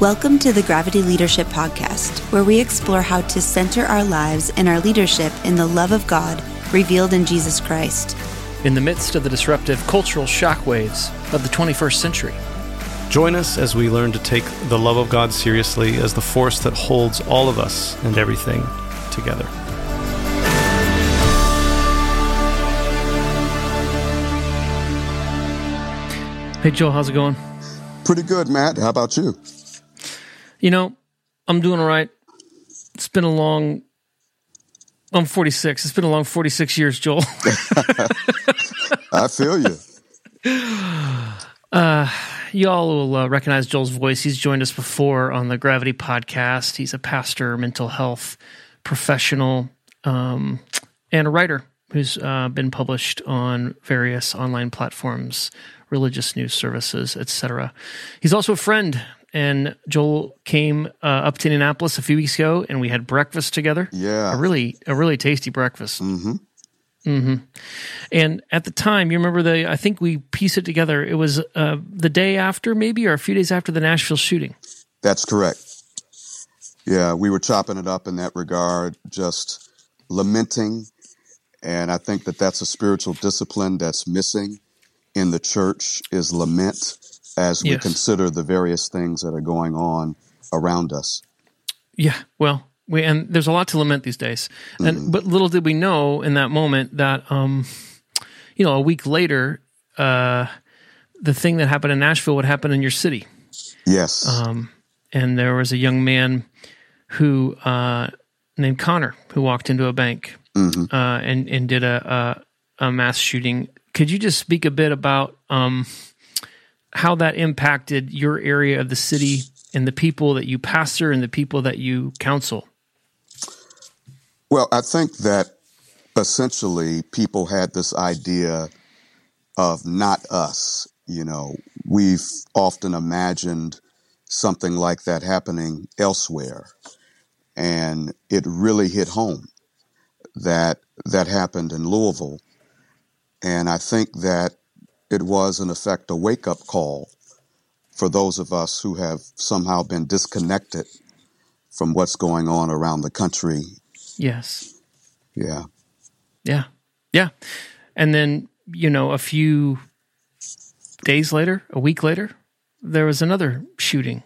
Welcome to the Gravity Leadership Podcast, where we explore how to center our lives and our leadership in the love of God revealed in Jesus Christ. in the midst of the disruptive cultural shockwaves of the 21st century. Join us as we learn to take the love of God seriously as the force that holds all of us and everything together. Hey, Joel, how's it going? Pretty good, Matt. How about you? You know, I'm doing all right. It's been a long. I'm 46. It's been a long 46 years, Joel. I feel you. Y'all will uh, recognize Joel's voice. He's joined us before on the Gravity podcast. He's a pastor, mental health professional, um, and a writer who's uh, been published on various online platforms, religious news services, etc. He's also a friend. And Joel came uh, up to Indianapolis a few weeks ago, and we had breakfast together. Yeah. a really, a really tasty breakfast. Mm-hmm. Mm-hmm. And at the time, you remember the, I think we pieced it together. It was uh, the day after, maybe, or a few days after the Nashville shooting. That's correct. Yeah, we were chopping it up in that regard, just lamenting. And I think that that's a spiritual discipline that's missing in the church is lament as we Yes. consider the various things that are going on around us. Yeah, well, we and there's a lot to lament these days. And but little did we know in that moment that um you know, a week later uh the thing that happened in Nashville would happen in your city. Yes. Um and there was a young man who uh named Connor who walked into a bank Mhm. uh and and did a a, a mass shooting. Could you just speak a bit about um how that impacted your area of the city and the people that you pastor and the people that you counsel? Well, I think that essentially people had this idea of not us. You know, we've often imagined something like that happening elsewhere. And it really hit home that that happened in Louisville. And I think that it was, in effect, a wake up call for those of us who have somehow been disconnected from what's going on around the country Yes. Yeah. Yeah. Yeah. And then, you know, a few days later, a week later, there was another shooting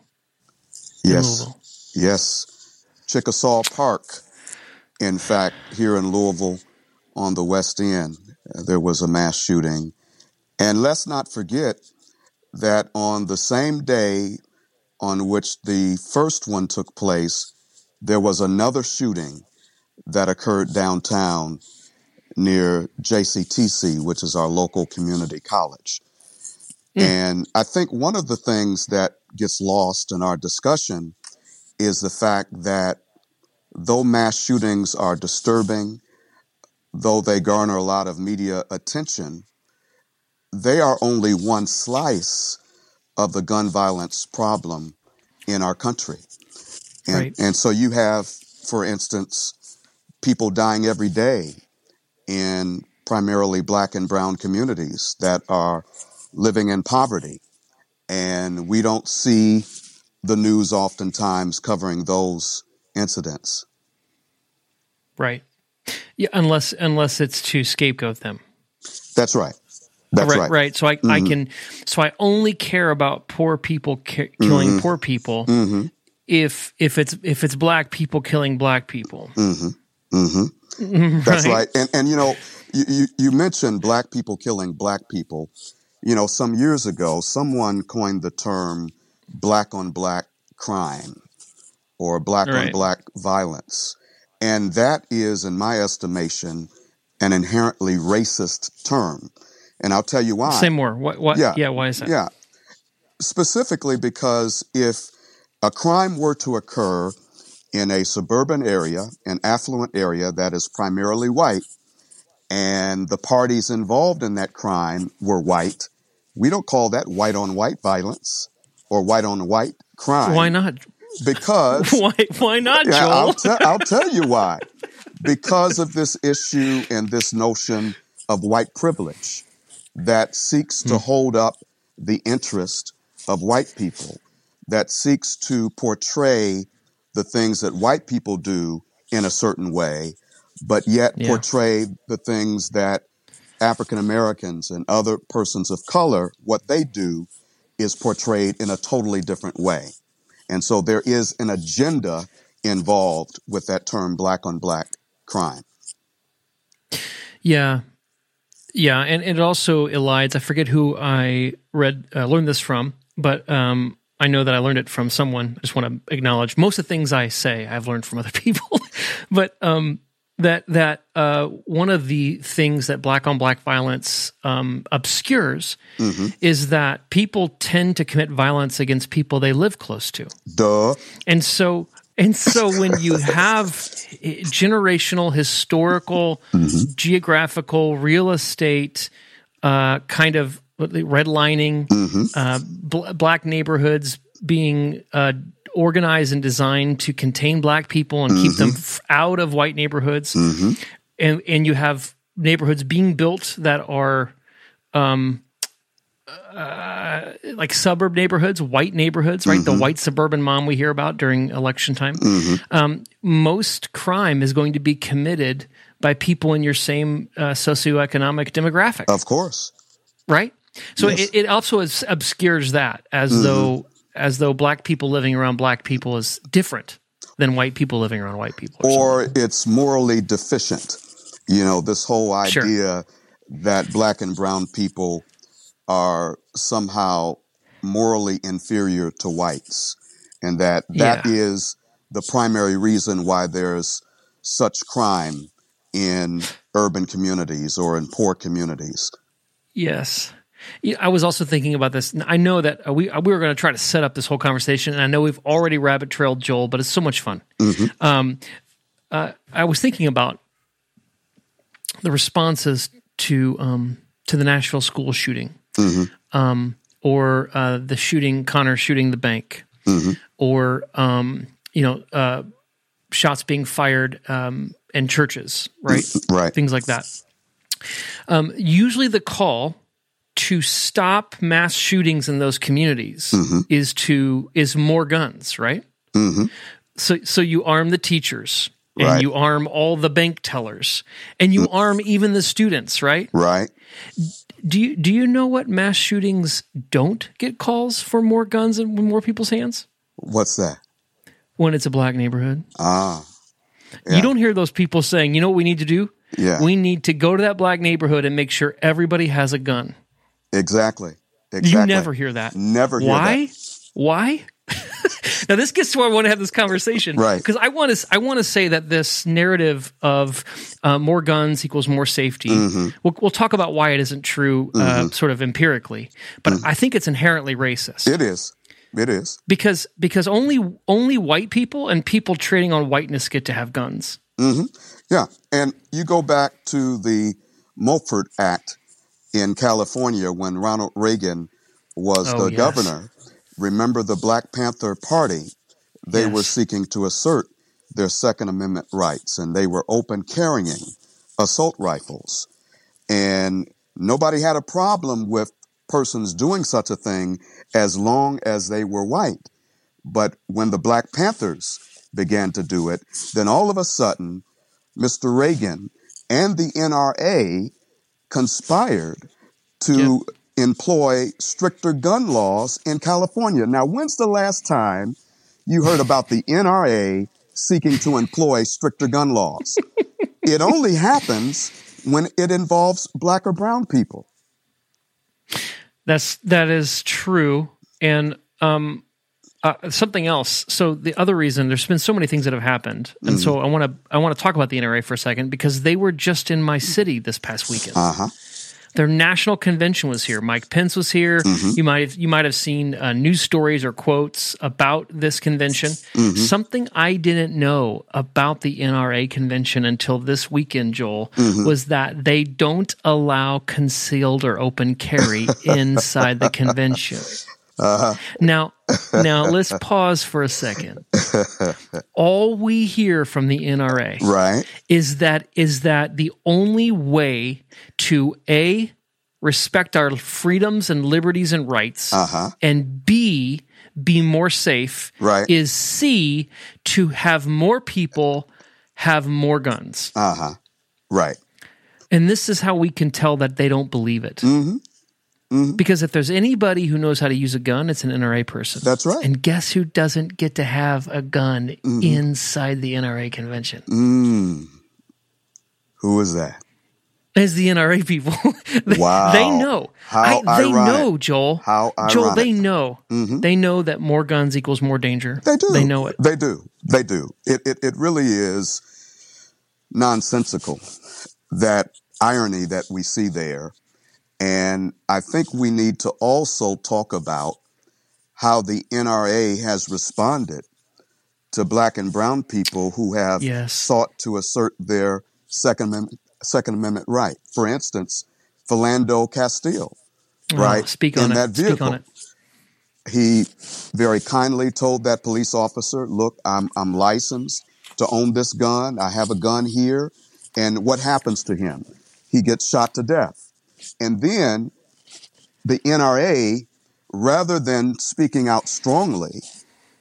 Yes. Yes. Chickasaw Park, in fact, here in Louisville on the West End, there was a mass shooting. And let's not forget that on the same day on which the first one took place, there was another shooting that occurred downtown near JCTC, which is our local community college. Mm. And I think one of the things that gets lost in our discussion is the fact that though mass shootings are disturbing, though they garner a lot of media attention, they are only one slice of the gun violence problem in our country. And, Right. and so you have, for instance, people dying every day in primarily black and brown communities that are living in poverty. And we don't see the news oftentimes covering those incidents. Right. Yeah. Unless, unless it's to scapegoat them. That's right. That's right, right. right. So I, I can, so I only care about poor people ki- killing poor people Mm-hmm. if, if it's, if it's black people killing black people. Mm-hmm. That's right. And and you know, you, you you mentioned black people killing black people. You know, some years ago, someone coined the term black on black crime or black on black violence. And that is, in my estimation, an inherently racist term. And I'll tell you why. Say more. What? What? Yeah. yeah. Why is that? Yeah. Specifically because if a crime were to occur in a suburban area, an affluent area that is primarily white, and the parties involved in that crime were white, we don't call that white on white violence or white on white crime. Why not? Because why? Why not, yeah, Joel? I'll, te- I'll tell you why. Because of this issue and this notion of white privilege that seeks to mm. hold up the interest of white people, that seeks to portray the things that white people do in a certain way, but yet yeah. portray the things that African Americans and other persons of color, what they do is portrayed in a totally different way. And so there is an agenda involved with that term black on black crime. Yeah. Yeah. And, it also elides, I forget who I read, uh, learned this from, but um, I know that I learned it from someone. I just want to acknowledge most of the things I say I've learned from other people. but um, that that uh, one of the things that black on black violence um, obscures mm-hmm. is that people tend to commit violence against people they live close to. Duh. And so and so when you have generational, historical, mm-hmm. geographical, real estate uh, kind of redlining, mm-hmm. uh, bl- black neighborhoods being uh, organized and designed to contain black people and mm-hmm. keep them mm-hmm. f- out of white neighborhoods, mm-hmm. and and you have neighborhoods being built that are. Um, uh, like suburb neighborhoods, white neighborhoods, right? The mm-hmm. white suburban mom we hear about during election time. Mm-hmm. Um, most crime is going to be committed by people in your same uh, socioeconomic demographic. Of course. Right? So yes. it, it, also obscures that as mm-hmm. though as though black people living around black people is different than white people living around white people, or, or it's morally deficient. You know, this whole idea sure. that black and brown people are somehow morally inferior to whites, and that that yeah. is the primary reason why there's such crime in urban communities or in poor communities. Yes. I was also thinking about this. I know that uh, we uh, we were going to try to set up this whole conversation, and I know we've already rabbit trailed Joel, but it's so much fun. Mm-hmm. Um, uh, I was thinking about the responses to um, to the Nashville school shooting, mm-hmm. um, or uh, the shooting Connor shooting the bank, mm-hmm. or um, you know uh, shots being fired um, in churches, right? Right, things like that. Um, usually, the call to stop mass shootings in those communities mm-hmm. is to is more guns, right? Mm-hmm. So so you arm the teachers and right. you arm all the bank tellers and you mm-hmm. arm even the students, right? Right. Do you do you know what mass shootings don't get calls for more guns and more people's hands? What's that? When it's a black neighborhood. Ah. Yeah. You don't hear those people saying, "You know what we need to do? Yeah. We need to go to that black neighborhood and make sure everybody has a gun." Exactly. Exactly. You never hear that. Never hear Why? That. Why? Now this gets to where I want to have this conversation, right? Because I want to I want to say that this narrative of uh, more guns equals more safety. Mm-hmm. We'll, we'll, talk about why it isn't true, uh, mm-hmm. sort of empirically, but mm-hmm. I think it's inherently racist. It is. It is because because only only white people and people trading on whiteness get to have guns. Mm-hmm. Yeah, and you go back to the Mulford Act in California when Ronald Reagan was oh, the yes. governor. Remember the Black Panther Party? They yes. were seeking to assert their Second Amendment rights and they were open carrying assault rifles. And nobody had a problem with persons doing such a thing as long as they were white. But when the Black Panthers began to do it, then all of a sudden, Mr. Reagan and the NRA conspired to yep. Employ stricter gun laws in California. Now, when's the last time you heard about the NRA seeking to employ stricter gun laws? it only happens when it involves black or brown people. That's that is true, and um, uh, something else. So the other reason there's been so many things that have happened, and Mm-hmm. so I want to I want to talk about the NRA for a second because they were just in my city this past weekend. Uh huh. Their national convention was here. Mike Pence was here. Mm-hmm. You might have you might have seen uh, news stories or quotes about this convention. Mm-hmm. Something I didn't know about the NRA convention until this weekend, Joel, Mm-hmm. was that they don't allow concealed or open carry inside the convention. Uh-huh. Now, now let's pause for a second. All we hear from the NRA Right. is that is that the only way to a respect our freedoms and liberties and rights Uh-huh. and b be more safe Right. is c to have more people have more guns Uh huh. Right. and this is how we can tell that they don't believe it Mm-hmm. Because if there's anybody who knows how to use a gun it's an nra person That's right. and guess who doesn't get to have a gun Mm-hmm. inside the nra convention Mm. Who is that? as the NRA people. they, Wow. they know. How I, they ironic. know, Joel. How Joel, they ironic. Mm-hmm. know. They know that more guns equals more danger. They do. They know it. They do. They do. It, it, it really is nonsensical, that irony that we see there. And I think we need to also talk about how the NRA has responded to black and brown people who have Yes. sought to assert their Second Amendment, Second Amendment right. For instance, Philando Castile, Oh, right? speak on in it. that Speak vehicle on it. he very kindly told that police officer, "Look, I'm I'm licensed to own this gun. I have a gun here." And what happens to him? He gets shot to death. And then the NRA, rather than speaking out strongly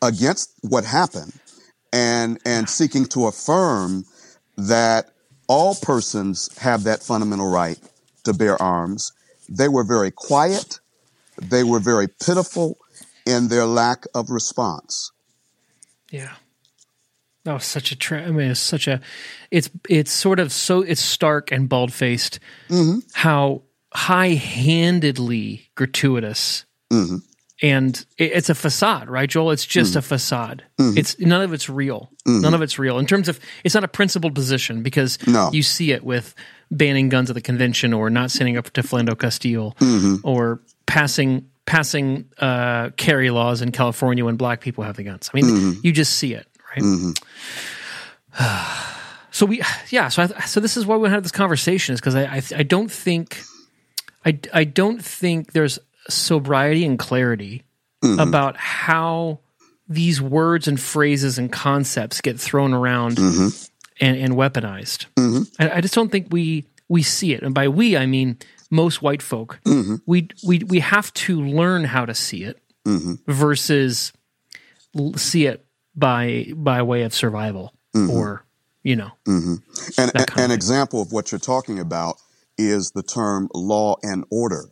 against what happened and and seeking to affirm that all persons have that fundamental right to bear arms, they were very quiet they were very pitiful in their lack of response. Yeah. That was such a tra- I mean, it's such a it's it's sort of so it's stark and bald faced Mm-hmm. how high handedly gratuitous Mm-hmm. and it, it's a facade, right, Joel? It's just Mm-hmm. a facade. It's none of it's real. None of it's real in terms of it's not a principled position because No. you see it with banning guns at the convention or not sending up to Philando Castile Mm-hmm. or passing passing uh, carry laws in California when black people have the guns. I mean, Mm-hmm. you just see it, right? so we, yeah. So I, so this is why we had this conversation is because I, I I don't think I I don't think there's sobriety and clarity mm-hmm. about how these words and phrases and concepts get thrown around mm-hmm. and, and weaponized. Mm-hmm. I, I just don't think we we see it, and by we I mean most white folk. We we we have to learn how to see it versus l- see it by by way of survival or you know And a- an example of what you're talking about is the term law and order,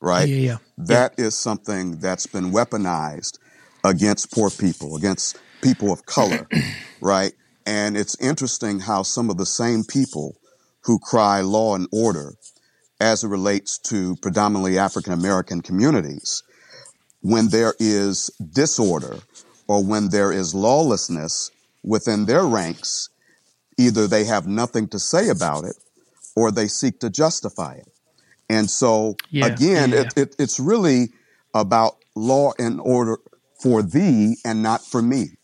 right? Yeah, yeah, yeah. That is something that's been weaponized against poor people, against people of color, right? And it's interesting how some of the same people who cry law and order as it relates to predominantly African American communities, when there is disorder or when there is lawlessness within their ranks, either they have nothing to say about it or they seek to justify it. And so, Yeah, again, yeah, It, it, it's really about law and order for thee and not for me.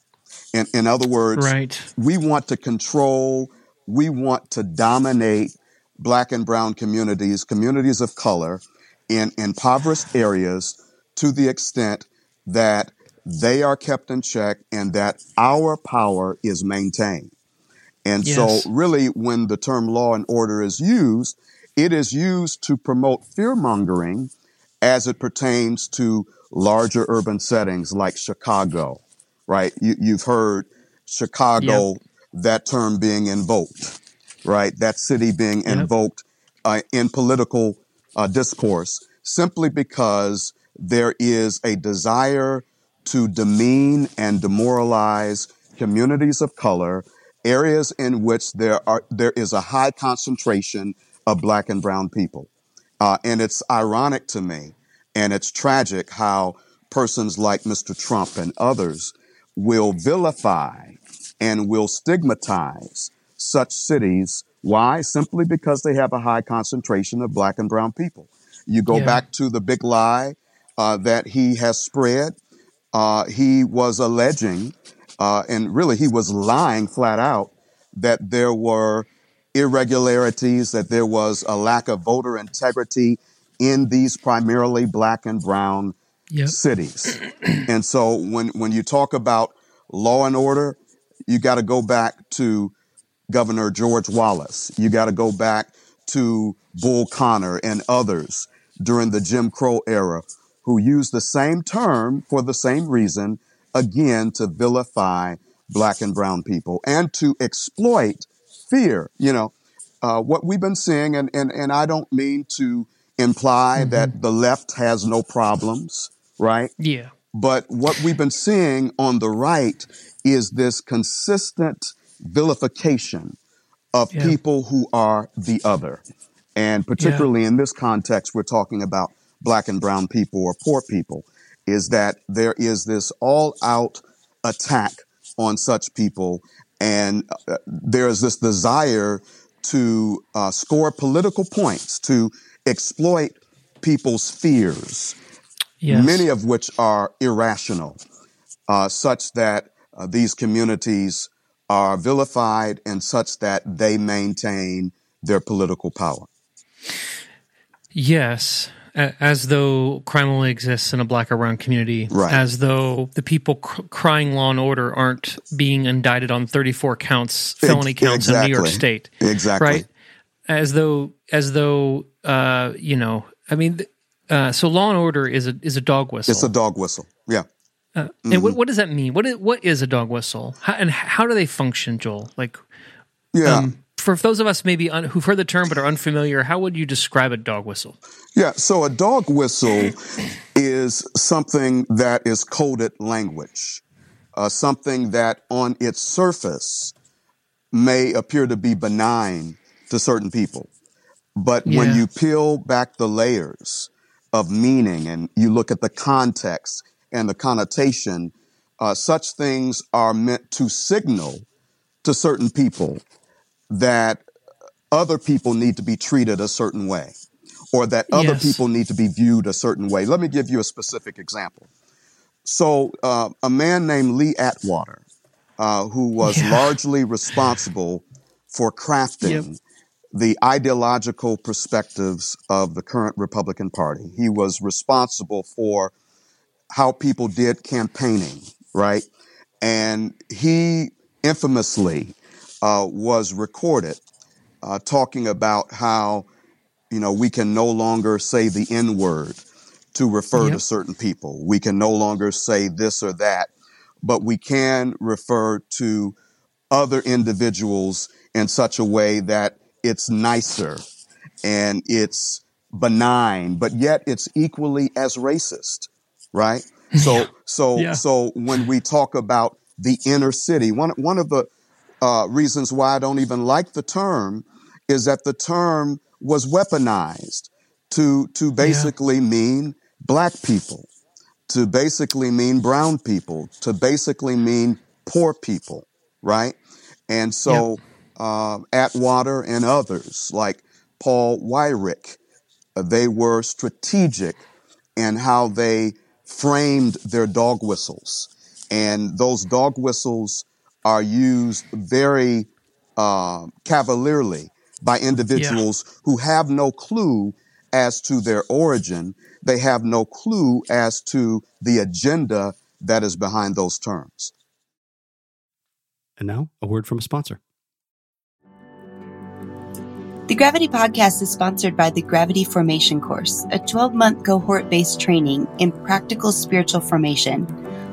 In, in other words, right we want to control, we want to dominate black and brown communities, communities of color in impoverished areas to the extent that they are kept in check and that our power is maintained. And Yes. so, really, when the term law and order is used, it is used to promote fear mongering as it pertains to larger urban settings like Chicago, right? You, you've heard Chicago, that term being invoked, right? That city being Yep. invoked uh, in political uh, discourse simply because there is a desire to demean and demoralize communities of color, areas in which there are there is a high concentration of black and brown people. Uh, and it's ironic to me, and it's tragic how persons like Mr. Trump and others will vilify and will stigmatize such cities. Why? Simply because they have a high concentration of black and brown people. You go Yeah. back to the big lie uh, that he has spread. Uh, he was alleging, uh, and really he was lying flat out, that there were irregularities, that there was a lack of voter integrity in these primarily black and brown Yep. cities. and so when, when you talk about law and order, you got to go back to Governor George Wallace. You got to go back to Bull Connor and others during the Jim Crow era who used the same term for the same reason, again, to vilify black and brown people and to exploit fear. You know, uh, what we've been seeing, and, and, and I don't mean to imply that the left has no problems, right? Yeah. But what we've been seeing on the right is this consistent vilification of Yeah. people who are the other. And particularly in this context, we're talking about black and brown people or poor people, is that there is this all out attack on such people. And uh, there's this desire to uh, score political points, to exploit people's fears, Yes. many of which are irrational, uh, such that uh, these communities are vilified and such that they maintain their political power. Yes, as though crime only exists in a black or brown community, Right. as though the people cr- crying law and order aren't being indicted on 34 counts, felony Ex- counts in New York. State, Exactly. right? As though, as though, uh, you know, I mean, uh, so law and order is a is a dog whistle. It's a dog whistle. Yeah. Uh, And what, what does that mean? What is, what is a dog whistle? How, and how do they function, Joel? Like, Yeah. um, for those of us maybe un, who've heard the term but are unfamiliar, how would you describe a dog whistle? Yeah, so a dog whistle is something that is coded language, uh, something that on its surface may appear to be benign to certain people. But when you peel back the layers of meaning and you look at the context and the connotation, uh, such things are meant to signal to certain people that other people need to be treated a certain way or that other Yes. people need to be viewed a certain way. Let me give you a specific example. So, uh, a man named Lee Atwater, uh, who was Yeah. largely responsible for crafting the ideological perspectives of the current Republican Party. He was responsible for how people did campaigning, right? And he infamously uh, was recorded uh, talking about how, you know, we can no longer say the N word to refer to certain people. We can no longer say this or that, but we can refer to other individuals in such a way that it's nicer and it's benign, but yet it's equally as racist, right? So, so, Yeah. so when we talk about the inner city, one one of the uh, reasons why I don't even like the term is that the term was weaponized to to basically mean black people, to basically mean brown people, to basically mean poor people, right? And so uh, Atwater and others like Paul Weyrich, uh, they were strategic in how they framed their dog whistles. And those dog whistles are used very uh, cavalierly by individuals who have no clue as to their origin. They have no clue as to the agenda that is behind those terms. And now, a word from a sponsor. The Gravity Podcast is sponsored by the Gravity Formation Course, a 12 month cohort based training in practical spiritual formation,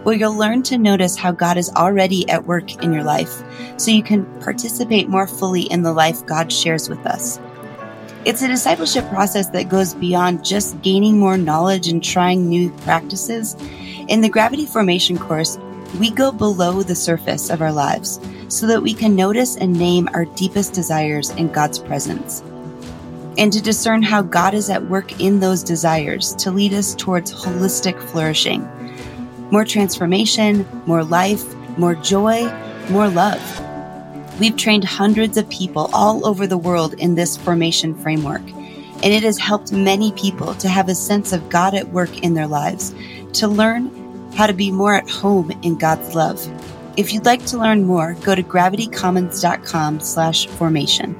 where you'll learn to notice how God is already at work in your life so you can participate more fully in the life God shares with us. It's a discipleship process that goes beyond just gaining more knowledge and trying new practices. In the Gravity Formation course, we go below the surface of our lives so that we can notice and name our deepest desires in God's presence. And to discern how God is at work in those desires to lead us towards holistic flourishing, more transformation, more life, more joy, more love. We've trained hundreds of people all over the world in this formation framework, and it has helped many people to have a sense of God at work in their lives, to learn how to be more at home in God's love. If you'd like to learn more, go to gravitycommons.com slash formation.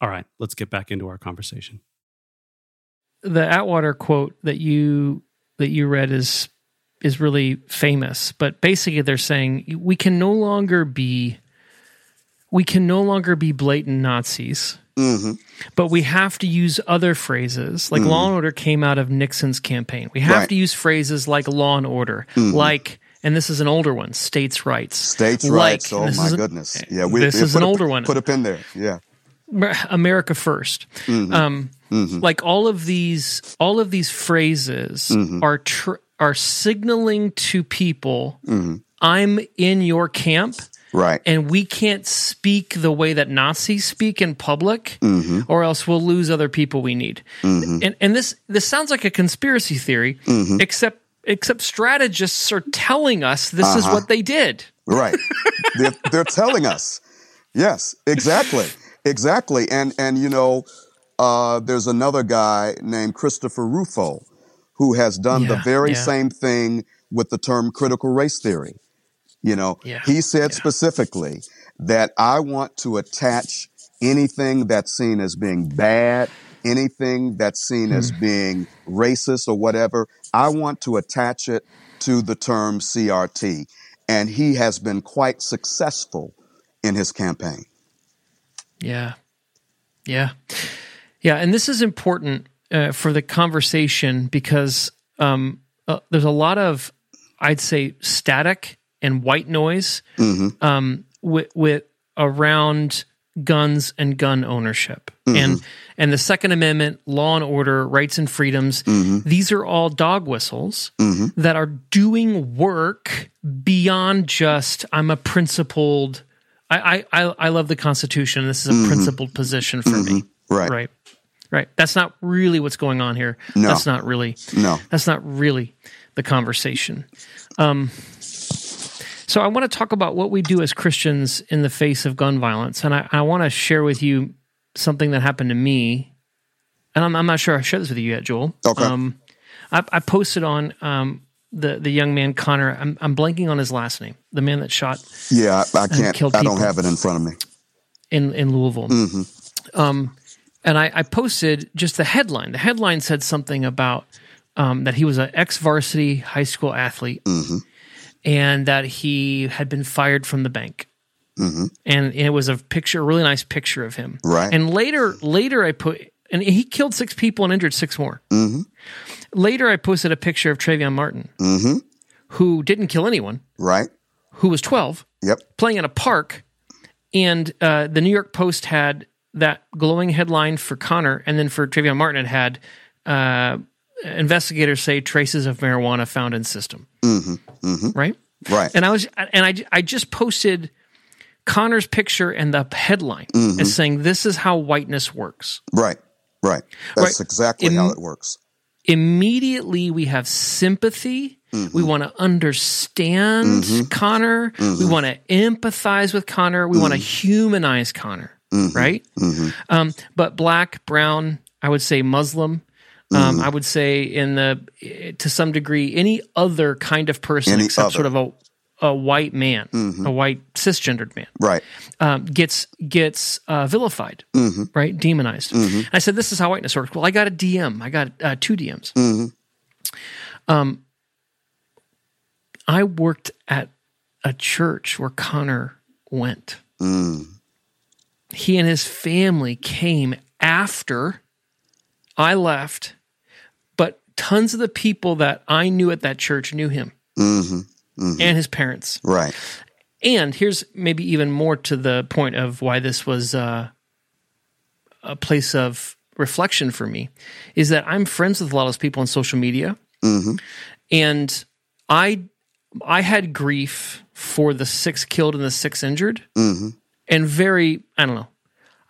All right, let's get back into our conversation. The Atwater quote that you that you read is is really famous, but basically they're saying we can no longer be we can no longer be blatant Nazis. hmm But we have to use other phrases. Like law and order came out of Nixon's campaign. We have Right. to use phrases like law and order, like, and this is an older one, states' rights. States' Like, rights. Oh my is a- goodness. Yeah, we this yeah, is put an a- older one. Put a pin there. Yeah. America 1st mm-hmm. Um, mm-hmm. Like all of these, all of these phrases mm-hmm. are tr- are signaling to people, "I'm in your camp." Right. and we can't speak the way that Nazis speak in public, or else we'll lose other people we need. And and this this sounds like a conspiracy theory, except except strategists are telling us this is uh-huh. what they did. Right. they're, they're telling us. Yes, exactly. Exactly. And, and you know, uh, there's another guy named Christopher Rufo who has done the very yeah. same thing with the term critical race theory. You know, Yeah, he said specifically that I want to attach anything that's seen as being bad, anything that's seen as Hmm. being racist or whatever, I want to attach it to the term CRT. And he has been quite successful in his campaign. Yeah, yeah, yeah. And this is important uh, for the conversation because um, uh, there's a lot of, I'd say, static and white noise um, with, with around guns and gun ownership. And and the second amendment law and order rights and freedoms these are all dog whistles that are doing work beyond just i'm a principled I, I I- love the Constitution. This is a principled position for me. Right. Right. Right. That's not really what's going on here. No. That's not really. No. That's not really the conversation. Um, so I want to talk about what we do as Christians in the face of gun violence, and I, I want to share with you something that happened to me. And I'm, I'm not sure I shared this with you yet, Joel. Okay. Um, I, I posted on um, the the young man Connor. I'm, I'm blanking on his last name. The man that shot Yeah, I, I can't, I don't have it in front of me. in in Louisville. Um, and I, I posted just the headline. The headline said something about um, that he was an ex varsity high school athlete, and that he had been fired from the bank. And it was a picture, a really nice picture of him. Right. And later, later I put, and he killed six people and injured six more. Later, I posted a picture of Trayvon Martin, who didn't kill anyone, Right? who was twelve Yep. playing in a park, and uh, the New York Post had that glowing headline for Connor, and then for Trayvon Martin, it had uh, investigators say traces of marijuana found in system. Right, Right. and I was, and I, I just posted Connor's picture and the headline as saying, "This is how whiteness works." Right. Right. That's Right. exactly Im- how it works. Immediately we have sympathy. We mm-hmm. want to understand mm-hmm. Connor. We mm-hmm. want to empathize with Connor. We want to humanize Connor, right? Um, but black, brown, I would say Muslim. Um, I would say in the to some degree any other kind of person Any except other. sort of a a white man, a white cisgendered man Right. um, gets gets uh, vilified, right? Demonized. I said, "This is how whiteness works." Well, I got a DM. I got uh, two DMs. Um, I worked at a church where Connor went. He and his family came after I left, but tons of the people that I knew at that church knew him Mm-hmm. and his parents. Right. And here's maybe even more to the point of why this was uh, a place of reflection for me is that I'm friends with a lot of those people on social media, mm-hmm. and I I had grief for the six killed and the six injured, mm-hmm. and very I don't know.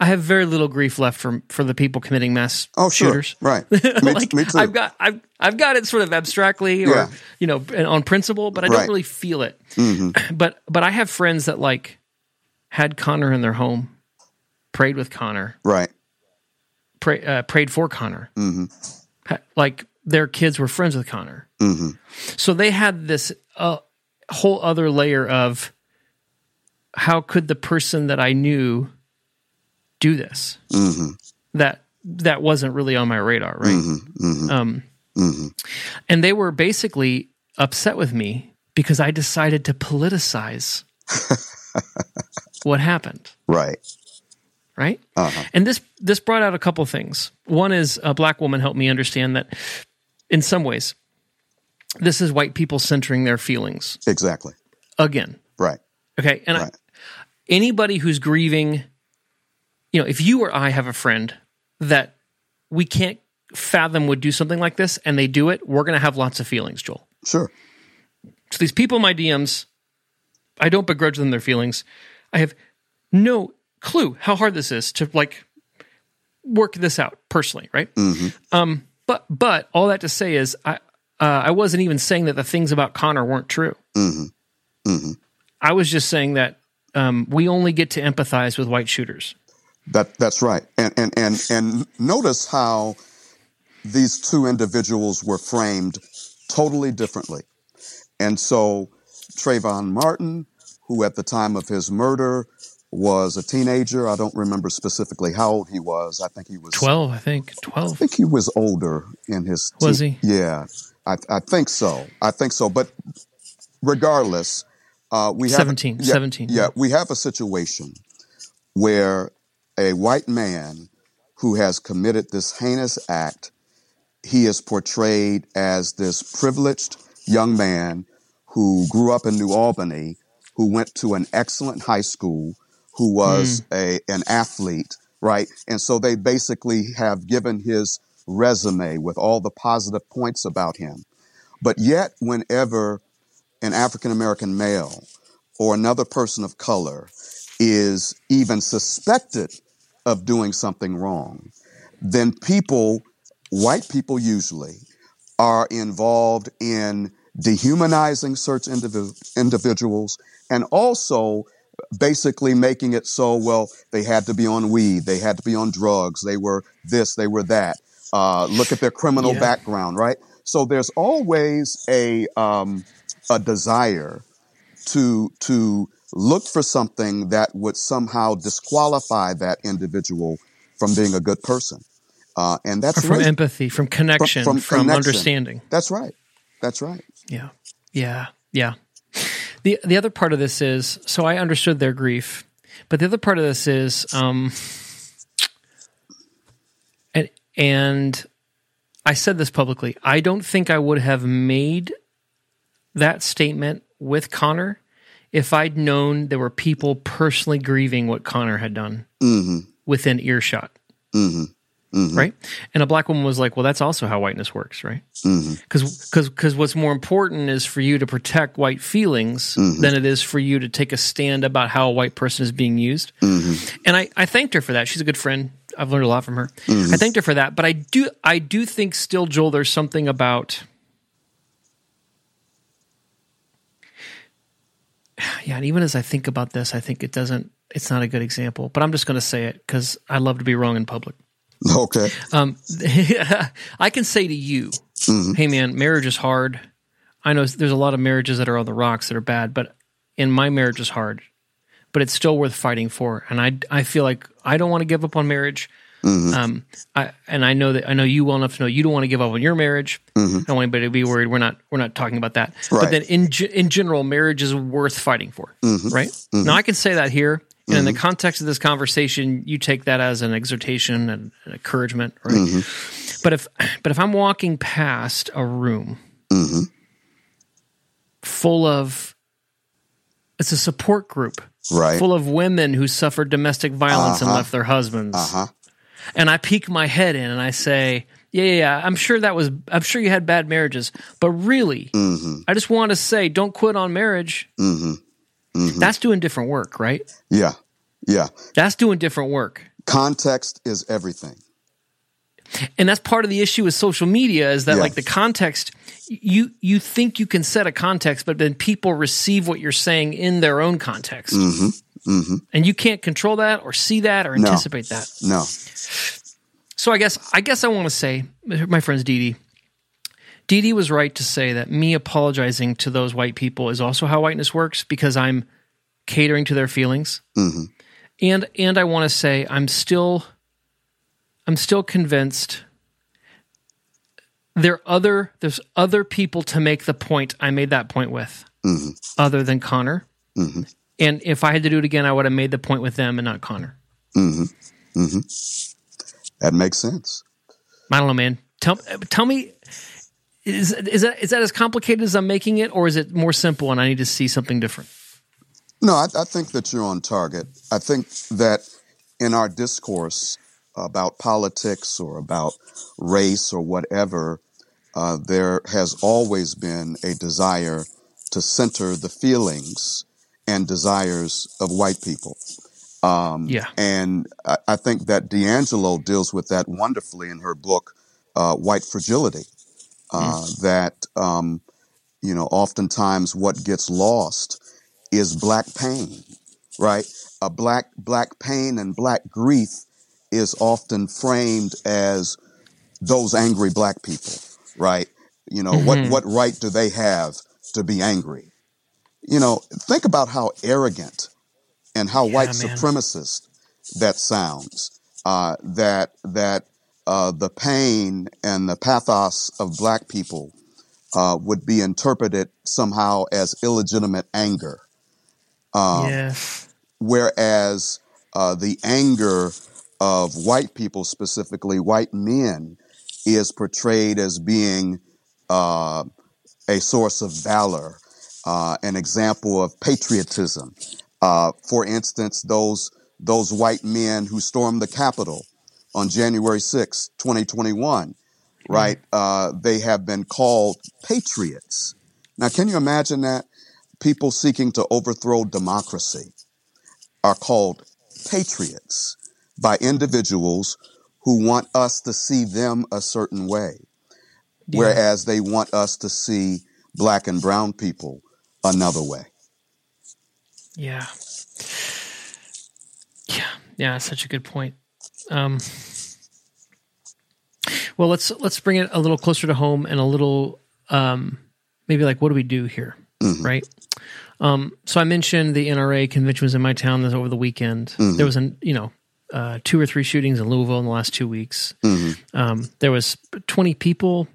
I have very little grief left for for the people committing mass Oh, sure. shooters. Right. Me, like, me too. I've got I've I've got it sort of abstractly or Yeah. you know on principle, but I Right. don't really feel it. Mm-hmm. But but I have friends that like had Connor in their home, prayed with Connor, right. pray, uh, prayed for Connor. Mm-hmm. Like their kids were friends with Connor, Mm-hmm. so they had this uh, whole other layer of how could the person that I knew do this Mm-hmm. that that wasn't really on my radar, right? Mm-hmm. Um, Mm-hmm. and they were basically upset with me because I decided to politicize what happened, Right. right? Uh-huh. And this this brought out a couple things. One is a black woman helped me understand that in some ways this is white people centering their feelings Exactly. again. Right. Okay, and I, anybody who's grieving, you know, if you or I have a friend that we can't fathom would do something like this and they do it, we're going to have lots of feelings, Joel. Sure. So these people in my DMs, I don't begrudge them their feelings. I have no clue how hard this is to like work this out personally, right? Um, but but all that to say is, I uh, I wasn't even saying that the things about Connor weren't true. Mm-hmm. Mm-hmm. I was just saying that um, we only get to empathize with white shooters. That that's right. And and and and notice how these two individuals were framed totally differently. And so Trayvon Martin, who at the time of his murder was a teenager, I don't remember specifically how old he was. I think he was Twelve, I think. 12. I think he was older in his. Was he? Yeah, I, I think so. I think so. But regardless, uh, we have 17, yeah, 17. Yeah, we have a situation where a white man who has committed this heinous act, he is portrayed as this privileged young man who grew up in New Albany, who went to an excellent high school, who was mm. a an athlete, right? And so they basically have given his resume with all the positive points about him. But yet, whenever an African American male or another person of color is even suspected of doing something wrong, then people, white people usually, are involved in dehumanizing such individ- individuals and also basically making it so well they had to be on weed they had to be on drugs they were this they were that. Uh, look at their criminal Yeah. background right? So there's always a um, a desire to to look for something that would somehow disqualify that individual from being a good person uh, and that's Or from race- empathy, from connection, from, from connection. understanding. that's right that's right Yeah. Yeah. Yeah. The the other part of this is so I understood their grief, but the other part of this is um and and I said this publicly. I don't think I would have made that statement with Connor if I'd known there were people personally grieving what Connor had done hmm within earshot. hmm Right. And a black woman was like, well, that's also how whiteness works. Right. hmm because because what's more important is for you to protect white feelings Mhm. than it is for you to take a stand about how a white person is being used. hmm And I, I thanked her for that. She's a good friend. I've learned a lot from her. I thanked her for that. But I do I do think still, Joel, there's something about yeah. And even as I think about this, I think it doesn't. It's not a good example. But I'm just going to say it because I love to be wrong in public. Okay. Um, I can say to you, Mhm. hey man, marriage is hard. I know there's a lot of marriages that are on the rocks that are bad, but in my marriage is hard, but it's still worth fighting for. And I, I feel like I don't want to give up on marriage. Mhm. Um, I, and I know that I know you well enough to know you don't want to give up on your marriage. Mhm. I don't want anybody to be worried. We're not, we're not talking about that. But then in, in general, marriage is worth fighting for. Mhm. Right. Mhm. Now I can say that here. And in the Mm-hmm. context of this conversation, you take that as an exhortation and an encouragement, right? Mhm. But if but if I'm walking past a room full of it's a support group Right. full of women who suffered domestic violence and Uh-huh. left their husbands, Uh huh. And I peek my head in and I say, "Yeah, yeah, yeah, I'm sure that was I'm sure you had bad marriages, but really, hmm I just want to say, don't quit on marriage. hmm hmm That's doing different work, right? Yeah. Yeah. That's doing different work." Context is everything. And that's part of the issue with social media is that Yeah. like the context you you think you can set a context but then people receive what you're saying in their own context and you can't control that or see that or Mm-hmm. No. anticipate that No. so i guess i guess i want to say my friend's Dee Dee was right to say that me apologizing to those white people is also how whiteness works because i'm catering to their feelings and and i want to say i'm still i'm still convinced there are other there's other people to make the point I made that point with, mm-hmm. other than Connor. Mm-hmm. And if I had to do it again, I would have made the point with them and not Connor. Mm-hmm. That makes sense. I don't know, man. Tell tell me, is is that is that as complicated as I'm making it, or is it more simple and I need to see something different? No, I, I think that you're on target. I think that in our discourse about politics or about race or whatever, uh, there has always been a desire to center the feelings and desires of white people. Yeah, And I, I think that DiAngelo deals with that wonderfully in her book, uh, White Fragility. Uh, That, um, you know, oftentimes what gets lost is black pain, right? A black, black pain and black grief is often framed as those angry black people, right? You know, what, what right do they have to be angry? You know, think about how arrogant and how white man. supremacist that sounds. Uh, that that uh, the pain and the pathos of black people uh, would be interpreted somehow as illegitimate anger, yes, whereas uh, the anger of white people, specifically white men, is portrayed as being uh, a source of valor, uh, an example of patriotism. Uh, for instance, those those white men who stormed the Capitol on January 6, 2021, right? Uh, they have been called patriots. Now, can you imagine that? People seeking to overthrow democracy are called patriots by individuals who want us to see them a certain way, whereas they want us to see black and brown people another way. yeah, yeah, yeah. Such a good point. Um, well, let's let's bring it a little closer to home and a little um, maybe like what do we do here, right? Um, so I mentioned the NRA convention was in my town this over the weekend. There was an you know uh, two or three shootings in Louisville in the last two weeks. Um, there was twenty people,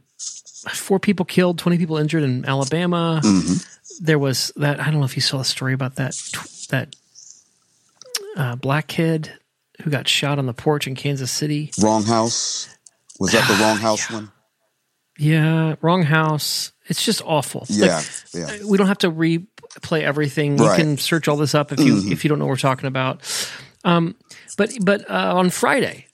four people killed, twenty people injured in Alabama. There was that I don't know if you saw a story about that that uh, black kid who got shot on the porch in Kansas City. Wrong house. Was that the wrong house one? Yeah, wrong house. It's just awful. Yeah, Like, yeah. we don't have to replay everything. Right. You can search all this up if you if you don't know what we're talking about. Um, but but uh, on Friday,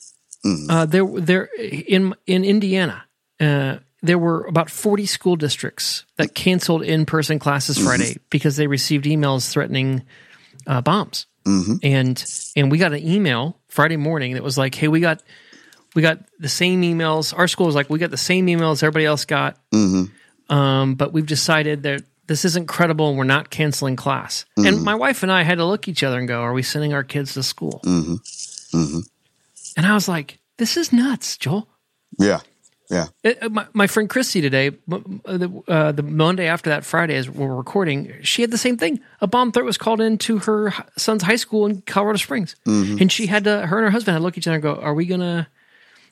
uh, there there in in Indiana, uh, there were about forty school districts that canceled in person classes Friday because they received emails threatening uh, bombs. And and we got an email Friday morning that was like, "Hey, we got we got the same emails. Our school was like, we got the same emails everybody else got, um, but we've decided that this isn't credible and we're not canceling class. And my wife and I had to look at each other and go, are we sending our kids to school? And I was like, this is nuts, Joel. Yeah, yeah. It- uh, my, my friend Christy today, uh, the, uh, the Monday after that Friday, as we're recording, she had the same thing. A bomb threat was called into her son's high school in Colorado Springs, and she had to. Her and her husband had to look at each other and go, "Are we gonna?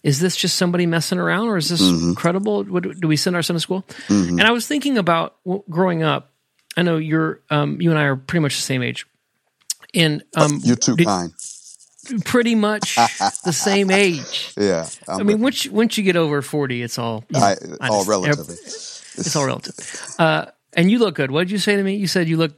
Is this just somebody messing around, or is this credible? Would, do we send our son to school?" And I was thinking about well, growing up. I know you're, um, you and I are pretty much the same age, and um, You're too did- kind. pretty much the same age. Yeah. I'm I mean, once you, once you get over forty, it's all you know, I, all relatively. It's all relative. Uh, and you look good. What did you say to me? You said you look.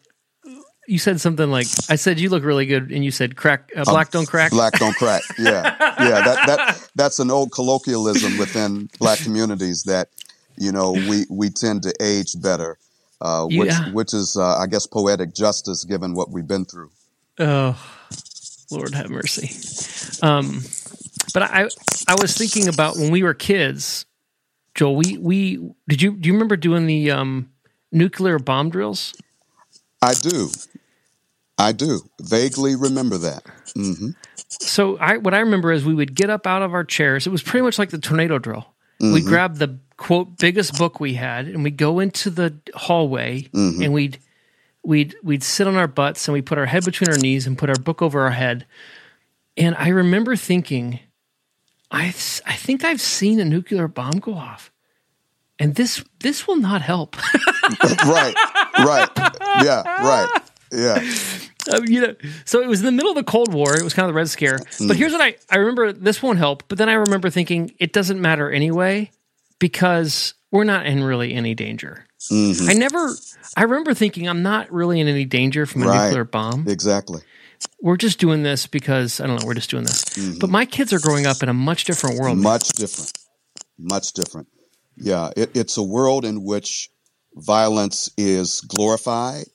You said something like, "I said you look really good," and you said, "Crack, uh, black don't crack." Black don't crack. Yeah, yeah. That that that's an old colloquialism within black communities that you know we we tend to age better, uh, which Yeah. which is uh, I guess poetic justice given what we've been through. Oh, Lord have mercy. Um, but I I was thinking about when we were kids, Joel. We we did you do you remember doing the um, nuclear bomb drills? I do. I do vaguely remember that. hmm So I what I remember is we would get up out of our chairs. It was pretty much like the tornado drill. We'd grab the quote biggest book we had and we'd go into the hallway and we'd we'd we'd sit on our butts and we put our head between our knees and put our book over our head. And I remember thinking, I I think I've seen a nuclear bomb go off. And this this will not help. right. Right. Yeah. Right. Yeah. Um, you know, so it was in the middle of the Cold War. It was kind of the Red Scare. Mm. But here's what I I remember. This won't help. But then I remember thinking it doesn't matter anyway because we're not in really any danger. Mm-hmm. I never. I remember thinking I'm not really in any danger from a Right. nuclear bomb. Exactly. We're just doing this because I don't know. We're just doing this. Mm-hmm. But my kids are growing up in a much different world. Much different. Much different. Yeah. It, it's a world in which violence is glorified.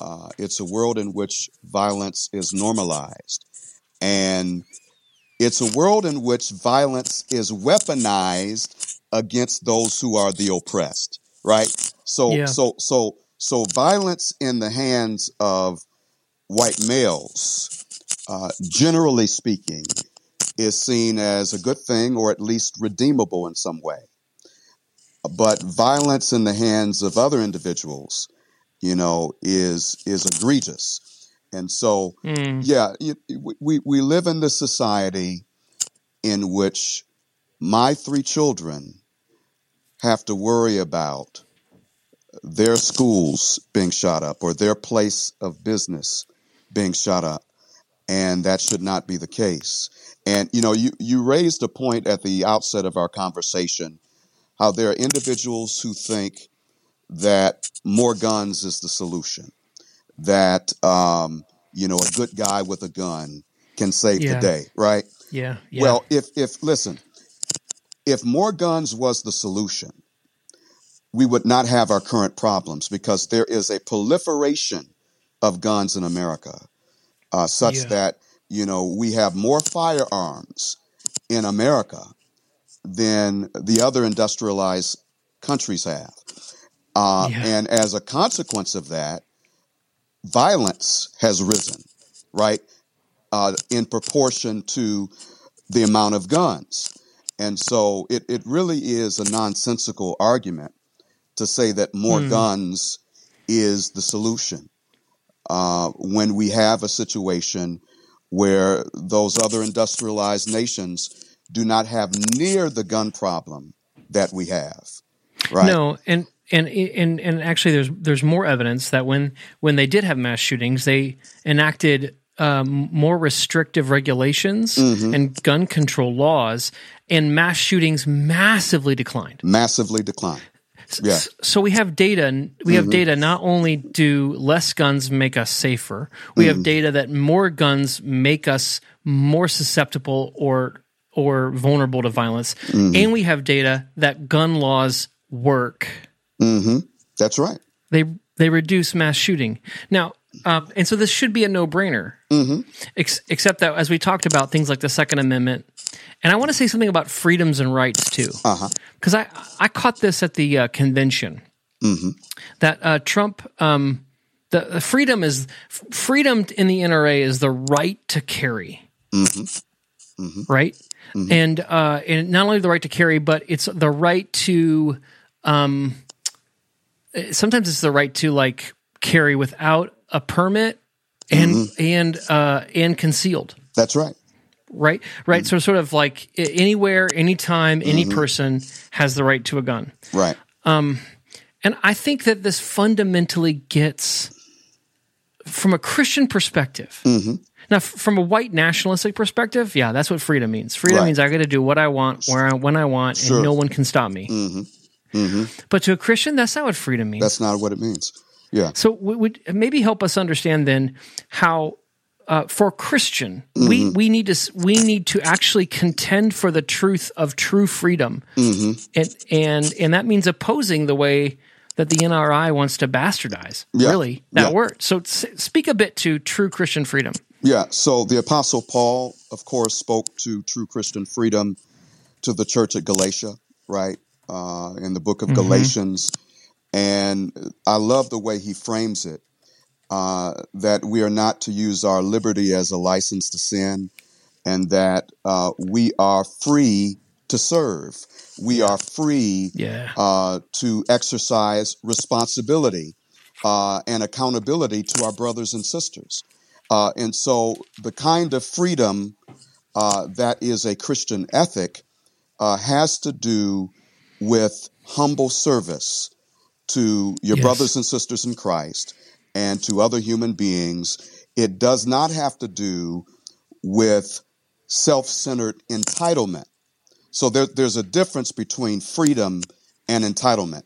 Uh, it's a world in which violence is normalized. And it's a world in which violence is weaponized against those who are the oppressed, right? So, Yeah. so, so, so violence in the hands of white males, uh, generally speaking, is seen as a good thing or at least redeemable in some way. But violence in the hands of other individuals, you know, is is egregious. And so, Mm, yeah, you, we we live in this society in which my three children have to worry about their schools being shot up or their place of business being shot up and that should not be the case and you know you you raised a point at the outset of our conversation how there are individuals who think that more guns is the solution that um, you know a good guy with a gun can save Yeah. the day right yeah, yeah. well, if if listen, if more guns was the solution, we would not have our current problems because there is a proliferation of guns in America, uh, such Yeah. that you know we have more firearms in America than the other industrialized countries have, uh, Yeah. and as a consequence of that, violence has risen, right? uh, in proportion to the amount of guns. And so it, it really is a nonsensical argument to say that more Hmm. guns is the solution uh, when we have a situation where those other industrialized nations do not have near the gun problem that we have. Right? No, and and and and actually, there's there's more evidence that when when they did have mass shootings, they enacted um, more restrictive regulations Mm-hmm. and gun control laws, and mass shootings massively declined. Massively declined Yeah. So we have data. We have data. Not only do less guns make us safer, we have data that more guns make us more susceptible or or vulnerable to violence, and we have data that gun laws work. Hmm That's right. They they reduce mass shooting now, um, and so this should be a no brainer. Ex- except that as we talked about things like the Second Amendment, and I want to say something about freedoms and rights too, Uh-huh. because I I caught this at the uh, convention that uh, Trump. Um, the, the freedom is freedom in the NRA is the right to carry, right? And uh, and not only the right to carry, but it's the right to. Um, sometimes it's the right to like carry without a permit and mm-hmm. and uh, and concealed. That's right. right? Right? Mm-hmm. So sort of like anywhere anytime any mm-hmm. person has the right to a gun. Right. Um, and i think that this fundamentally gets from a christian perspective. Now f- from a white nationalistic perspective yeah that's what freedom means. Freedom Right. means i get to do what i want where I, when i want Sure. and no one can stop me Mm-hmm. but to a christian that's not what freedom means That's not what it means. Yeah. so would maybe help us understand then how uh, for Christian we mm-hmm. we need to we need to actually contend for the truth of true freedom, mm-hmm. and and and that means opposing the way that the NRA wants to bastardize. Yeah. Really, that Yeah. word. So s- speak a bit to true Christian freedom. Yeah, so the Apostle Paul, of course, spoke to true Christian freedom to the church at Galatia, right? Uh, in the book of Mhm. Galatians. And I love the way he frames it uh, that we are not to use our liberty as a license to sin, and that uh, we are free to serve. We are free Yeah. uh, to exercise responsibility uh, and accountability to our brothers and sisters. Uh, and so, the kind of freedom uh, that is a Christian ethic uh, has to do with humble service to your Yes. brothers and sisters in Christ and to other human beings. It does not have to do with self centered entitlement. So there, there's a difference between freedom and entitlement.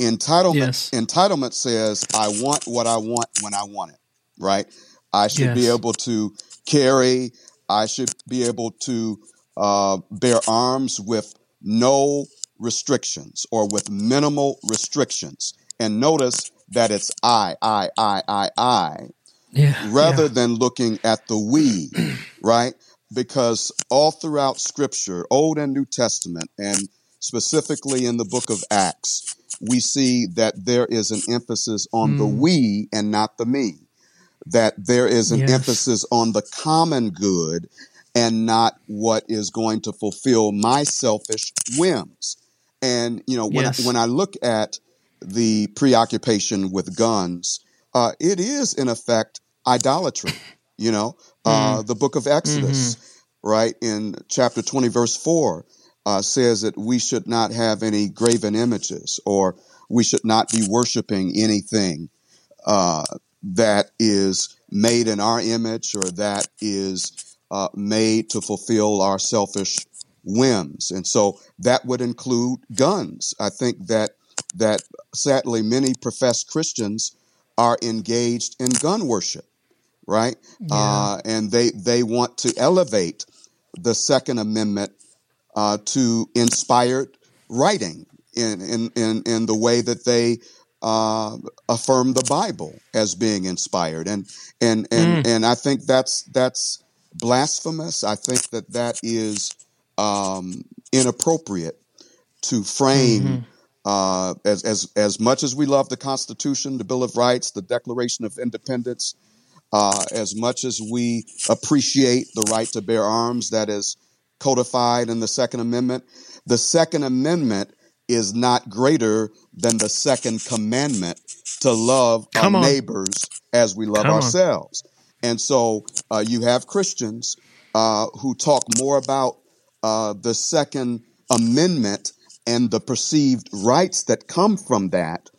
Entitlement Yes. entitlement says I want what I want when I want it, right? I should be able to carry. I should be able to uh, bear arms with no restrictions or with minimal restrictions. And notice that it's I, I, I, I, I, Yeah. rather yeah. than looking at the we, right? Because all throughout Scripture, Old and New Testament, and specifically in the book of Acts, we see that there is an emphasis on the Mm. we and not the me. That there is an Yes. emphasis on the common good and not what is going to fulfill my selfish whims. And you know, when Yes. I, when I look at the preoccupation with guns, uh, it is in effect idolatry. You know, uh, the book of Exodus, right in chapter twenty, verse four, uh, says that we should not have any graven images, or we should not be worshiping anything uh, that is made in our image or that is uh, made to fulfill our selfish whims. And so that would include guns. I think that that sadly many professed Christians are engaged in gun worship, right? Uh, and they they want to elevate the Second Amendment uh, to inspired writing in, in in in the way that they uh, affirm the Bible as being inspired, and and and and I think that's that's blasphemous. I think that that is um, inappropriate to frame uh, as as as much as we love the Constitution, the Bill of Rights, the Declaration of Independence, uh, as much as we appreciate the right to bear arms that is codified in the Second Amendment, the Second Amendment is not greater than the Second Commandment to love Come our on. neighbors as we love Come on. ourselves. And so uh, you have Christians uh, who talk more about uh, the Second Amendment and the perceived rights that come from that,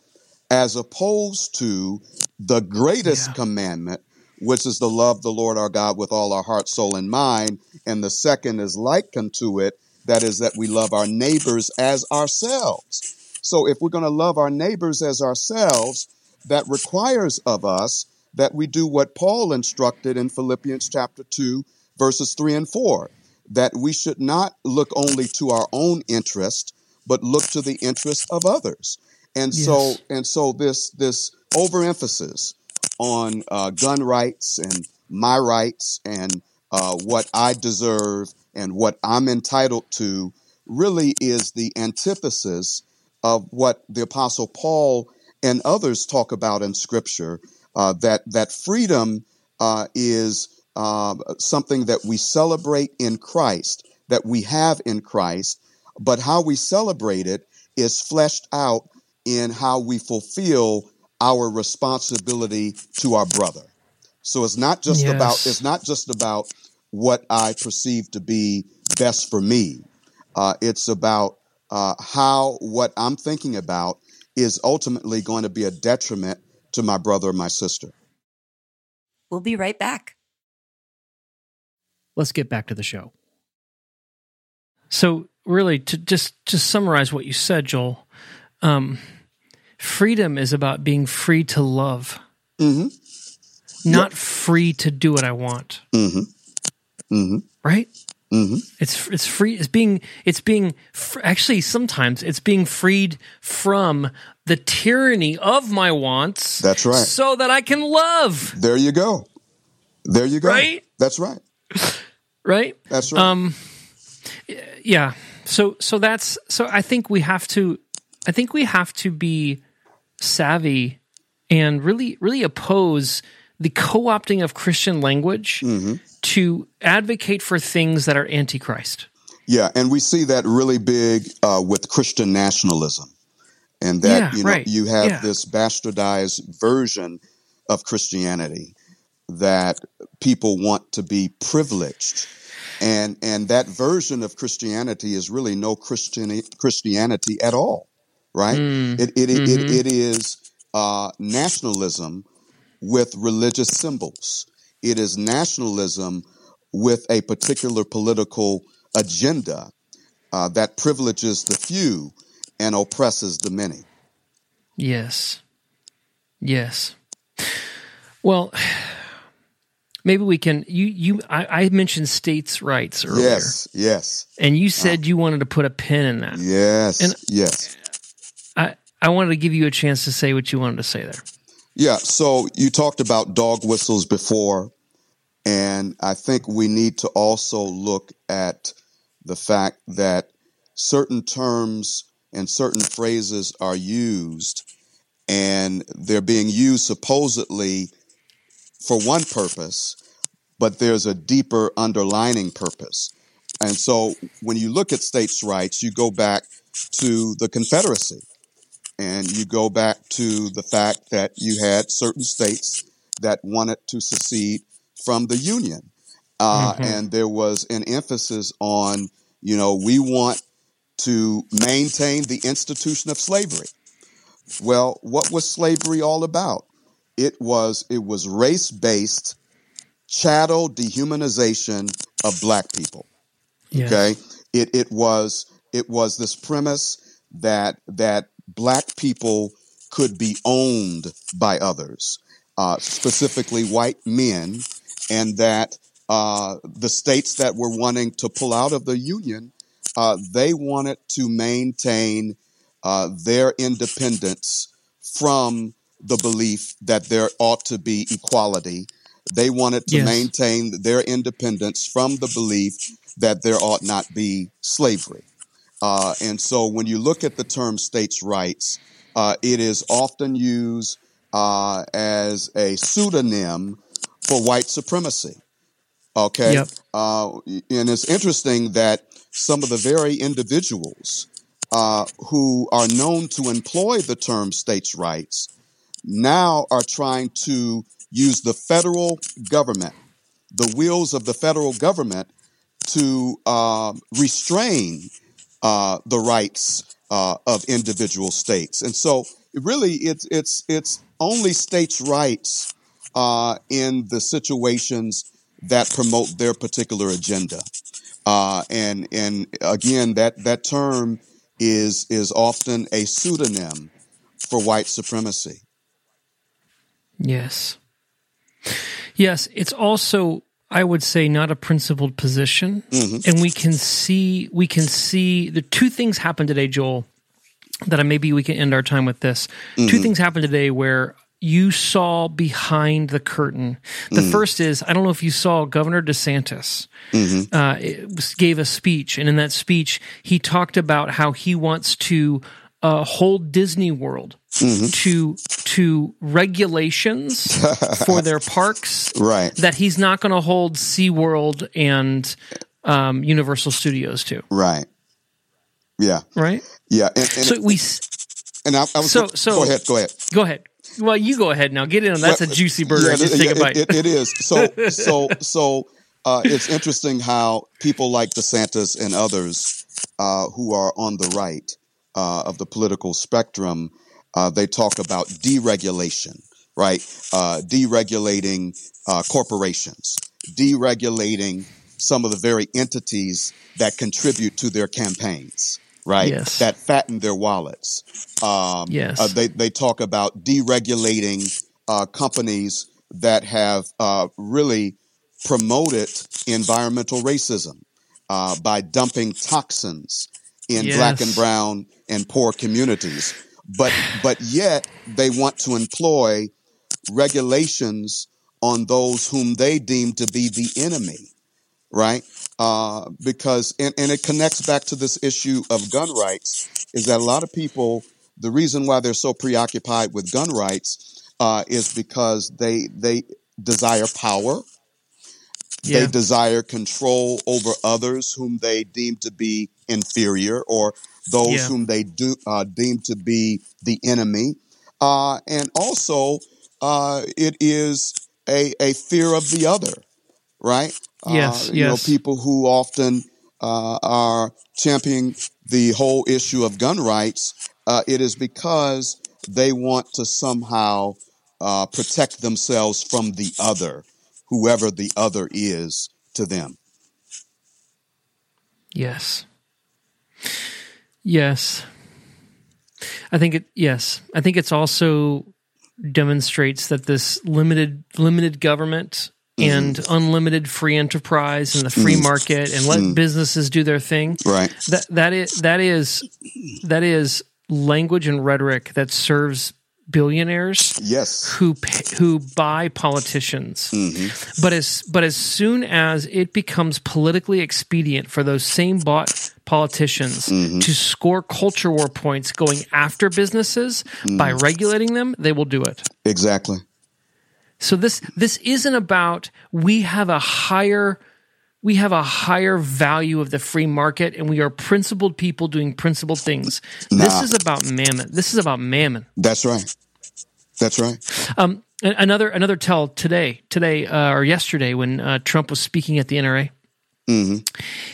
as opposed to the greatest Yeah. commandment, which is to love the Lord our God with all our heart, soul, and mind. And the second is like unto it, that is, that we love our neighbors as ourselves. So if we're going to love our neighbors as ourselves, that requires of us that we do what Paul instructed in Philippians chapter 2, verses 3 and 4 that we should not look only to our own interest, but look to the interest of others. And so, and so this this overemphasis on uh, gun rights and my rights and uh, what I deserve and what I'm entitled to really is the antithesis of what the Apostle Paul and others talk about in Scripture. Uh, that that freedom uh, is uh, something that we celebrate in Christ, that we have in Christ, but how we celebrate it is fleshed out in how we fulfill our responsibility to our brother. So it's not just about it's not just about what I perceive to be best for me. Uh, it's about uh, how what I'm thinking about is ultimately going to be a detriment to my brother or my sister. We'll be right back. Let's get back to the show. So really, to just to summarize what you said, Joel, um, freedom is about being free to love, hmm not free to do what I want. hmm hmm Right? hmm It's it's free. It's being it's being fr- actually sometimes it's being freed from the tyranny of my wants. That's right. So that I can love. There you go. There you go. Right? That's right. Right? That's right. Um, yeah. So so that's so I think we have to I think we have to be savvy and really really oppose the co-opting of Christian language Mm-hmm. to advocate for things that are antichrist. Yeah, and we see that really big uh, with Christian nationalism, and that Yeah, you know right. you have Yeah. this bastardized version of Christianity that people want to be privileged, and and that version of Christianity is really no Christian Christianity at all, right? Mm. It, it, Mhm. it, it is uh, nationalism with religious symbols. It is nationalism with a particular political agenda uh, that privileges the few and oppresses the many. Yes. Yes. Well, maybe we can you you I, I mentioned states' rights earlier. Yes, yes, And you said you wanted to put a pin in that. yes, And- yes. I, I wanted to give you a chance to say what you wanted to say there. Yeah, so you talked about dog whistles before, and I think we need to also look at the fact that certain terms and certain phrases are used, and they're being used supposedly for one purpose, but there's a deeper underlining purpose. And so when you look at states' rights, you go back to the Confederacy and you go back to the fact that you had certain states that wanted to secede from the Union. Uh, Mhm. And there was an emphasis on, you know, we want to maintain the institution of slavery. Well, what was slavery all about? It was it was race based chattel dehumanization of black people. Yes. Okay. It it was it was this premise that that black people could be owned by others, uh, specifically white men, and that uh, the states that were wanting to pull out of the union, uh, they wanted to maintain uh, their independence from the belief that there ought to be equality. They wanted to Yes. maintain their independence from the belief that there ought not be slavery. Uh, and so when you look at the term states' rights, uh, it is often used uh, as a pseudonym for white supremacy. Okay. Yep. Uh, and it's interesting that some of the very individuals uh, who are known to employ the term states' rights now are trying to use the federal government, the wheels of the federal government, to uh, restrain uh, the rights uh, of individual states. And so, really, it's it's it's only states' rights uh, in the situations that promote their particular agenda. Uh, and and again, that that term is is often a pseudonym for white supremacy. Yes. Yes, it's also I would say not a principled position. Mhm. And we can see we can see the two things happen today, Joel, that maybe we can end our time with this. Two Mhm. things happen today where you saw behind the curtain. The Mm. first is I don't know if you saw Governor DeSantis Mhm. uh, gave a speech, and in that speech, he talked about how he wants to uh, hold Disney World Mhm. to to regulations for their parks Right. that he's not going to hold SeaWorld and um, Universal Studios to. Right. Yeah. Right. Yeah. And, and, so we and I, I was so- so- go ahead. Go ahead. go ahead. Well, you go ahead now. Get in. On that's a juicy burger. yeah, Just it- take a it- bite. it- it is. So, so, so, uh, it's interesting how people like DeSantis and others uh, who are on the right uh, of the political spectrum, uh, they talk about deregulation, right? Uh, deregulating uh, corporations, deregulating some of the very entities that contribute to their campaigns, right? Yes. That fatten their wallets. Um, Yes. uh, they, they talk about deregulating uh, companies that have uh, really promoted environmental racism uh, by dumping toxins in black and Yes. brown and poor communities. But but yet they want to employ regulations on those whom they deem to be the enemy, right? Uh, because, and, and it connects back to this issue of gun rights, is that a lot of people, the reason why they're so preoccupied with gun rights uh, is because they they desire power, Yeah. they desire control over others whom they deem to be inferior or those Yeah. whom they do uh, deem to be the enemy. Uh, and also, uh, it is a, a fear of the other, right? Yes, uh, you know, yes. people who often uh, are championing the whole issue of gun rights, uh, it is because they want to somehow uh, protect themselves from the other, whoever the other is to them. Yes. Yes. I think it yes. I think it's also demonstrates that this limited limited government mm-hmm. and unlimited free enterprise and the free mm-hmm. market and let mm-hmm. businesses do their thing. Right. That that is that is that is language and rhetoric that serves billionaires Yes. who who buy politicians. Mm-hmm. But as but as soon as it becomes politically expedient for those same bought politicians Mm-hmm. to score culture war points going after businesses by Mm. regulating them, they will do it. Exactly. So this this isn't about we have a higher we have a higher value of the free market and we are principled people doing principled things. This is about mammon. This is about mammon. That's right. That's right. Um, another another tell today, today uh, or yesterday when uh, Trump was speaking at the NRA,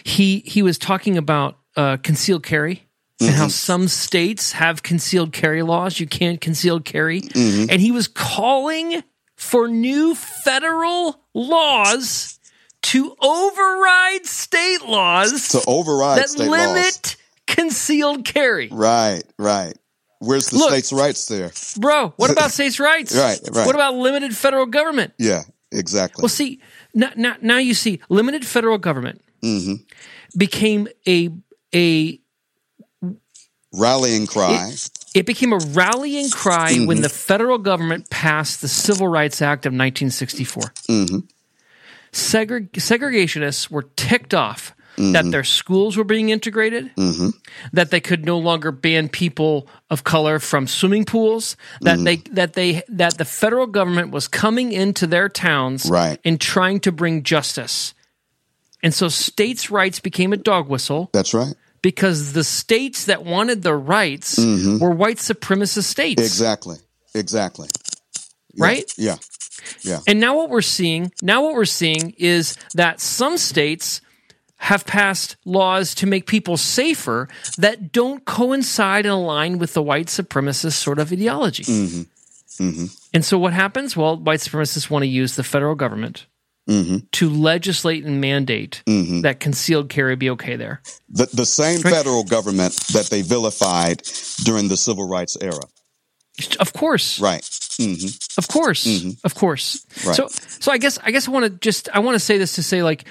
he he was talking about uh, concealed carry and how some states have concealed carry laws. You can't concealed carry, and he was calling for new federal laws to override state laws To override that state limit laws. concealed carry. Right. Right. Where's the Look. states' rights there? Bro, what about states' rights? Right, right. What about limited federal government? Yeah. Exactly. Well, see, now, now, now you see, limited federal government became a a Rallying cry. it became a rallying cry Mm-hmm. when the federal government passed the Civil Rights Act of 1964. Mm-hmm. Segre- segregationists were ticked off Mm-hmm. that their schools were being integrated, that they could no longer ban people of color from swimming pools, that Mm-hmm. they that they that the federal government was coming into their towns Right. and trying to bring justice. And so states' rights became a dog whistle That's right. because the states that wanted the rights were white supremacist states. Mm-hmm. Exactly. Exactly. Right? Yeah. Yeah. And now what we're seeing, now what we're seeing is that some states have passed laws to make people safer that don't coincide and align with the white supremacist sort of ideology. Mm-hmm. Mm-hmm. And so what happens? Well, white supremacists want to use the federal government mm-hmm. to legislate and mandate that concealed carry be okay there. The, the same federal government that they vilified during the civil rights era. Of course. Right. Mm-hmm. Of course, mm-hmm. of course. Right. So, so I guess I guess I want to just I want to say this to say like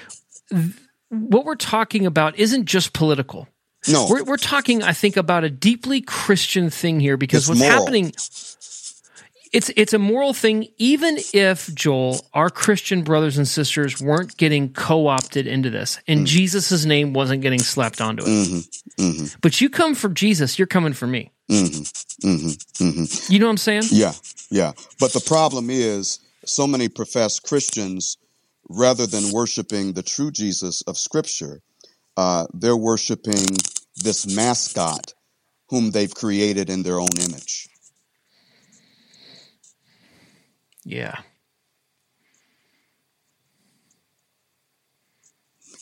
th- what we're talking about isn't just political. No. We're we're talking I think about a deeply Christian thing here because It's what's moral. happening. It's it's a moral thing, even if Joel, our Christian brothers and sisters weren't getting co-opted into this, Mm. and Jesus' name wasn't getting slapped onto it. Mm-hmm. But you come for Jesus, you're coming for me. Mm-hmm. You know what I'm saying? Yeah, yeah. But the problem is, so many professed Christians, rather than worshiping the true Jesus of Scripture, uh, they're worshiping this mascot whom they've created in their own image. Yeah.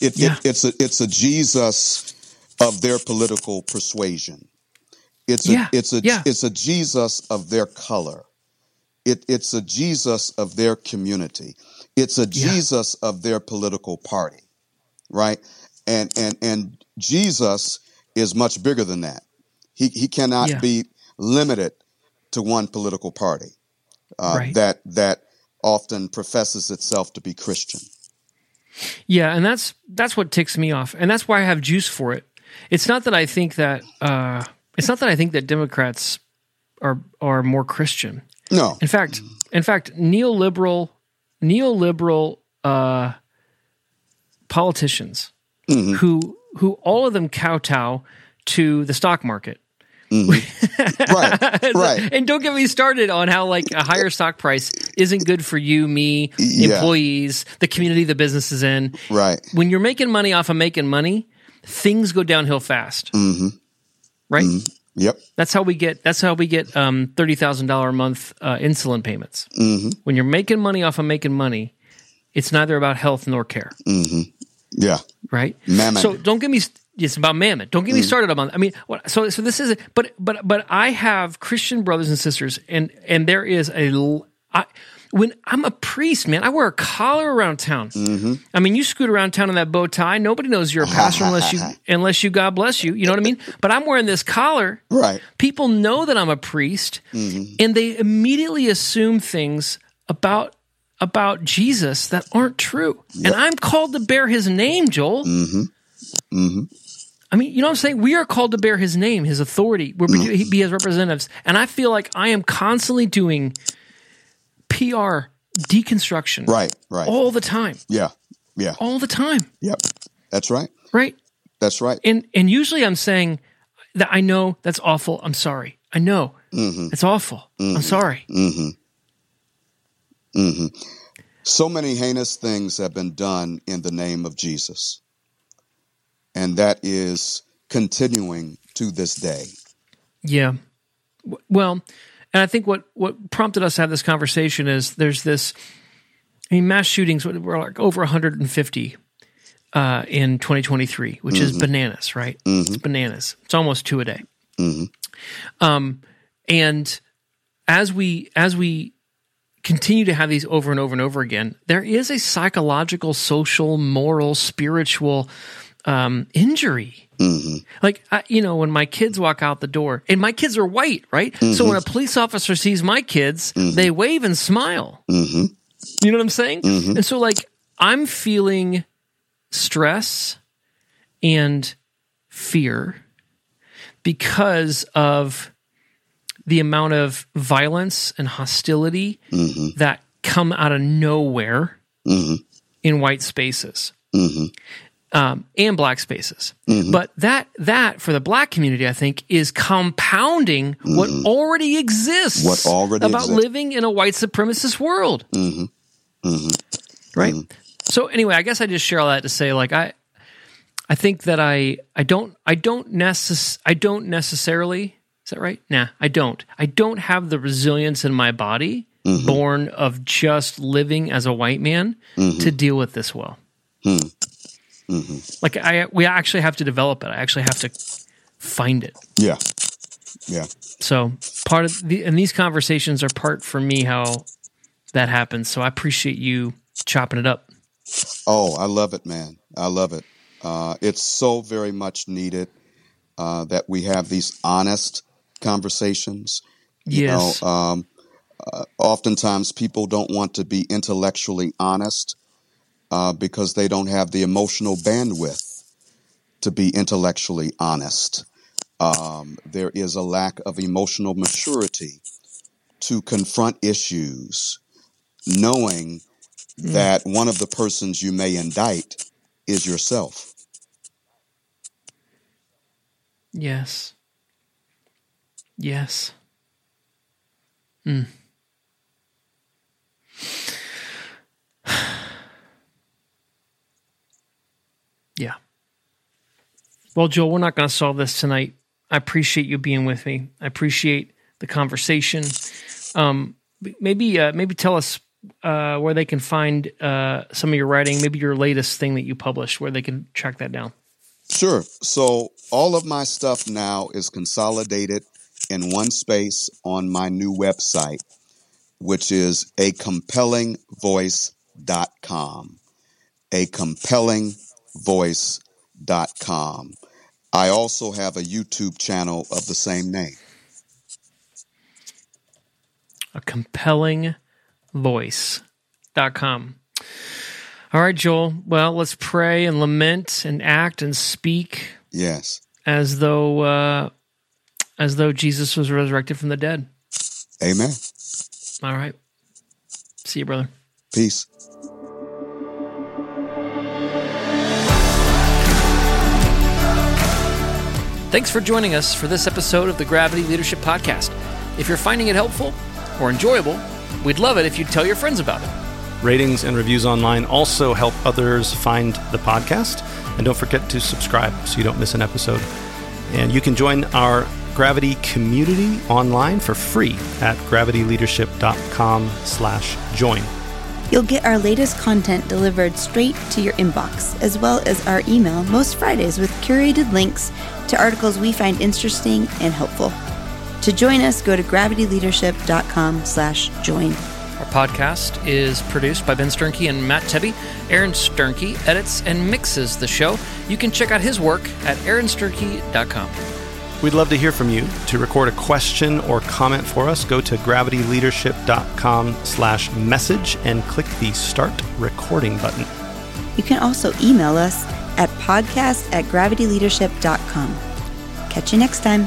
It, Yeah. it, it's a it's a Jesus of their political persuasion. It's a Yeah, it's a yeah. it's a Jesus of their color. It, it's a Jesus of their community. It's a. Jesus of their political party, right? And and and Jesus is much bigger than that. He he cannot be limited to one political party uh, Right. that that often professes itself to be Christian. Yeah, and that's that's what ticks me off, and that's why I have juice for it. It's not that I think that uh, it's not that I think that Democrats are are more Christian. No, In fact, in fact, neoliberal neoliberal uh, politicians Mm-hmm. who who all of them kowtow to the stock market. right, right. And don't get me started on how like a higher stock price isn't good for you, me, Yeah. employees, the community the business is in. Right. When you're making money off of making money, things go downhill fast. Mm-hmm. Right? Yep. That's how we get. That's how we get um, thirty thousand dollar a month uh, insulin payments. Mm-hmm. When you're making money off of making money, it's neither about health nor care, Mm-hmm. Yeah. right? Mammon. So don't get me. It's about mammon. Don't get me Mm. started on. I mean, what, so so this is. But but but I have Christian brothers and sisters, and and there is a. I, when I'm a priest, man, I wear a collar around town. Mm-hmm. I mean, you scoot around town in that bow tie. Nobody knows you're a pastor unless you unless you God bless you. You know what I mean? But I'm wearing this collar. Right. People know that I'm a priest, Mm-hmm. and they immediately assume things about about Jesus that aren't true. And I'm called to bear His name, Joel. Mm-hmm. Mm-hmm. I mean, you know what I'm saying? We are called to bear His name, His authority. We're Mm-hmm. be, His representatives, and I feel like I am constantly doing PR deconstruction, Right. Right. all the time, Yeah. Yeah. all the time, Yep. That's right. right? That's right. and and usually I'm saying that I know that's awful. I'm sorry. I know Mm-hmm. it's awful. I'm sorry. Mm-hmm. Mm-hmm. So many heinous things have been done in the name of Jesus. And that is continuing to this day. Yeah. Well, and I think what what prompted us to have this conversation is there's this. I mean, mass shootings were like over 150 uh, in 2023, which is bananas, right? It's bananas. It's almost two a day. Um, and as we as we continue to have these over and over and over again, there is a psychological, social, moral, spiritual um, injury. Mm-hmm. Like I, you know, when my kids walk out the door, and my kids are white, right? So when a mm-hmm. police officer sees my kids, mm-hmm. they wave and smile. Mm-hmm. You know what I'm saying? And so, like, I'm feeling stress and fear because of the amount of violence and hostility that come out of nowhere in white spaces um, and black spaces. But that that for the black community, I think, is compounding what already exists. What already about exists. living in a white supremacist world, Mm-hmm. right? So anyway, I guess I just share all that to say, like I, I think that I I don't I don't necess- I don't necessarily is that right? Nah, I don't. I don't have the resilience in my body Mm-hmm. born of just living as a white man Mm-hmm. to deal with this well. Like I, we actually have to develop it. I actually have to find it. Yeah. Yeah. So part of the and these conversations are part for me how that happens. So I appreciate you chopping it up. Oh, I love it, man. I love it. Uh, it's so very much needed uh, that we have these honest conversations. You Yes. know, um, uh, oftentimes people don't want to be intellectually honest uh, because they don't have the emotional bandwidth to be intellectually honest. Um, there is a lack of emotional maturity to confront issues, knowing that one of the persons you may indict is yourself. Yes. Yes. Mm. yeah. Well, Joel, we're not going to solve this tonight. I appreciate you being with me. I appreciate the conversation. Um, maybe, uh, maybe tell us uh, where they can find uh, some of your writing. Maybe your latest thing that you published, where they can track that down. Sure. So all of my stuff now is consolidated in one space on my new website, which is a compellingvoice.com. A compellingvoice.com. I also have a YouTube channel of the same name. a compelling voice.com. All right, Joel. Well, let's pray and lament and act and speak Yes. as though uh, as though Jesus was resurrected from the dead. Amen. All right. See you, brother. Peace. Thanks for joining us for this episode of the Gravity Leadership Podcast. If you're finding it helpful or enjoyable, we'd love it if you'd tell your friends about it. Ratings and reviews online also help others find the podcast. And don't forget to subscribe so you don't miss an episode. And you can join our Gravity community online for free at gravityleadership.com slash join. You'll get our latest content delivered straight to your inbox, as well as our email most Fridays with curated links to articles we find interesting and helpful. To join us, go to gravityleadership.com slash join. Our podcast is produced by Ben Sternke and Matt Tebbe. Aaron Sternke edits and mixes the show. You can check out his work at aaronsternke.com. We'd love to hear from you. To record a question or comment for us, go to gravityleadership.com slash message and click the start recording button. You can also email us at podcast at gravityleadership.com. Catch you next time.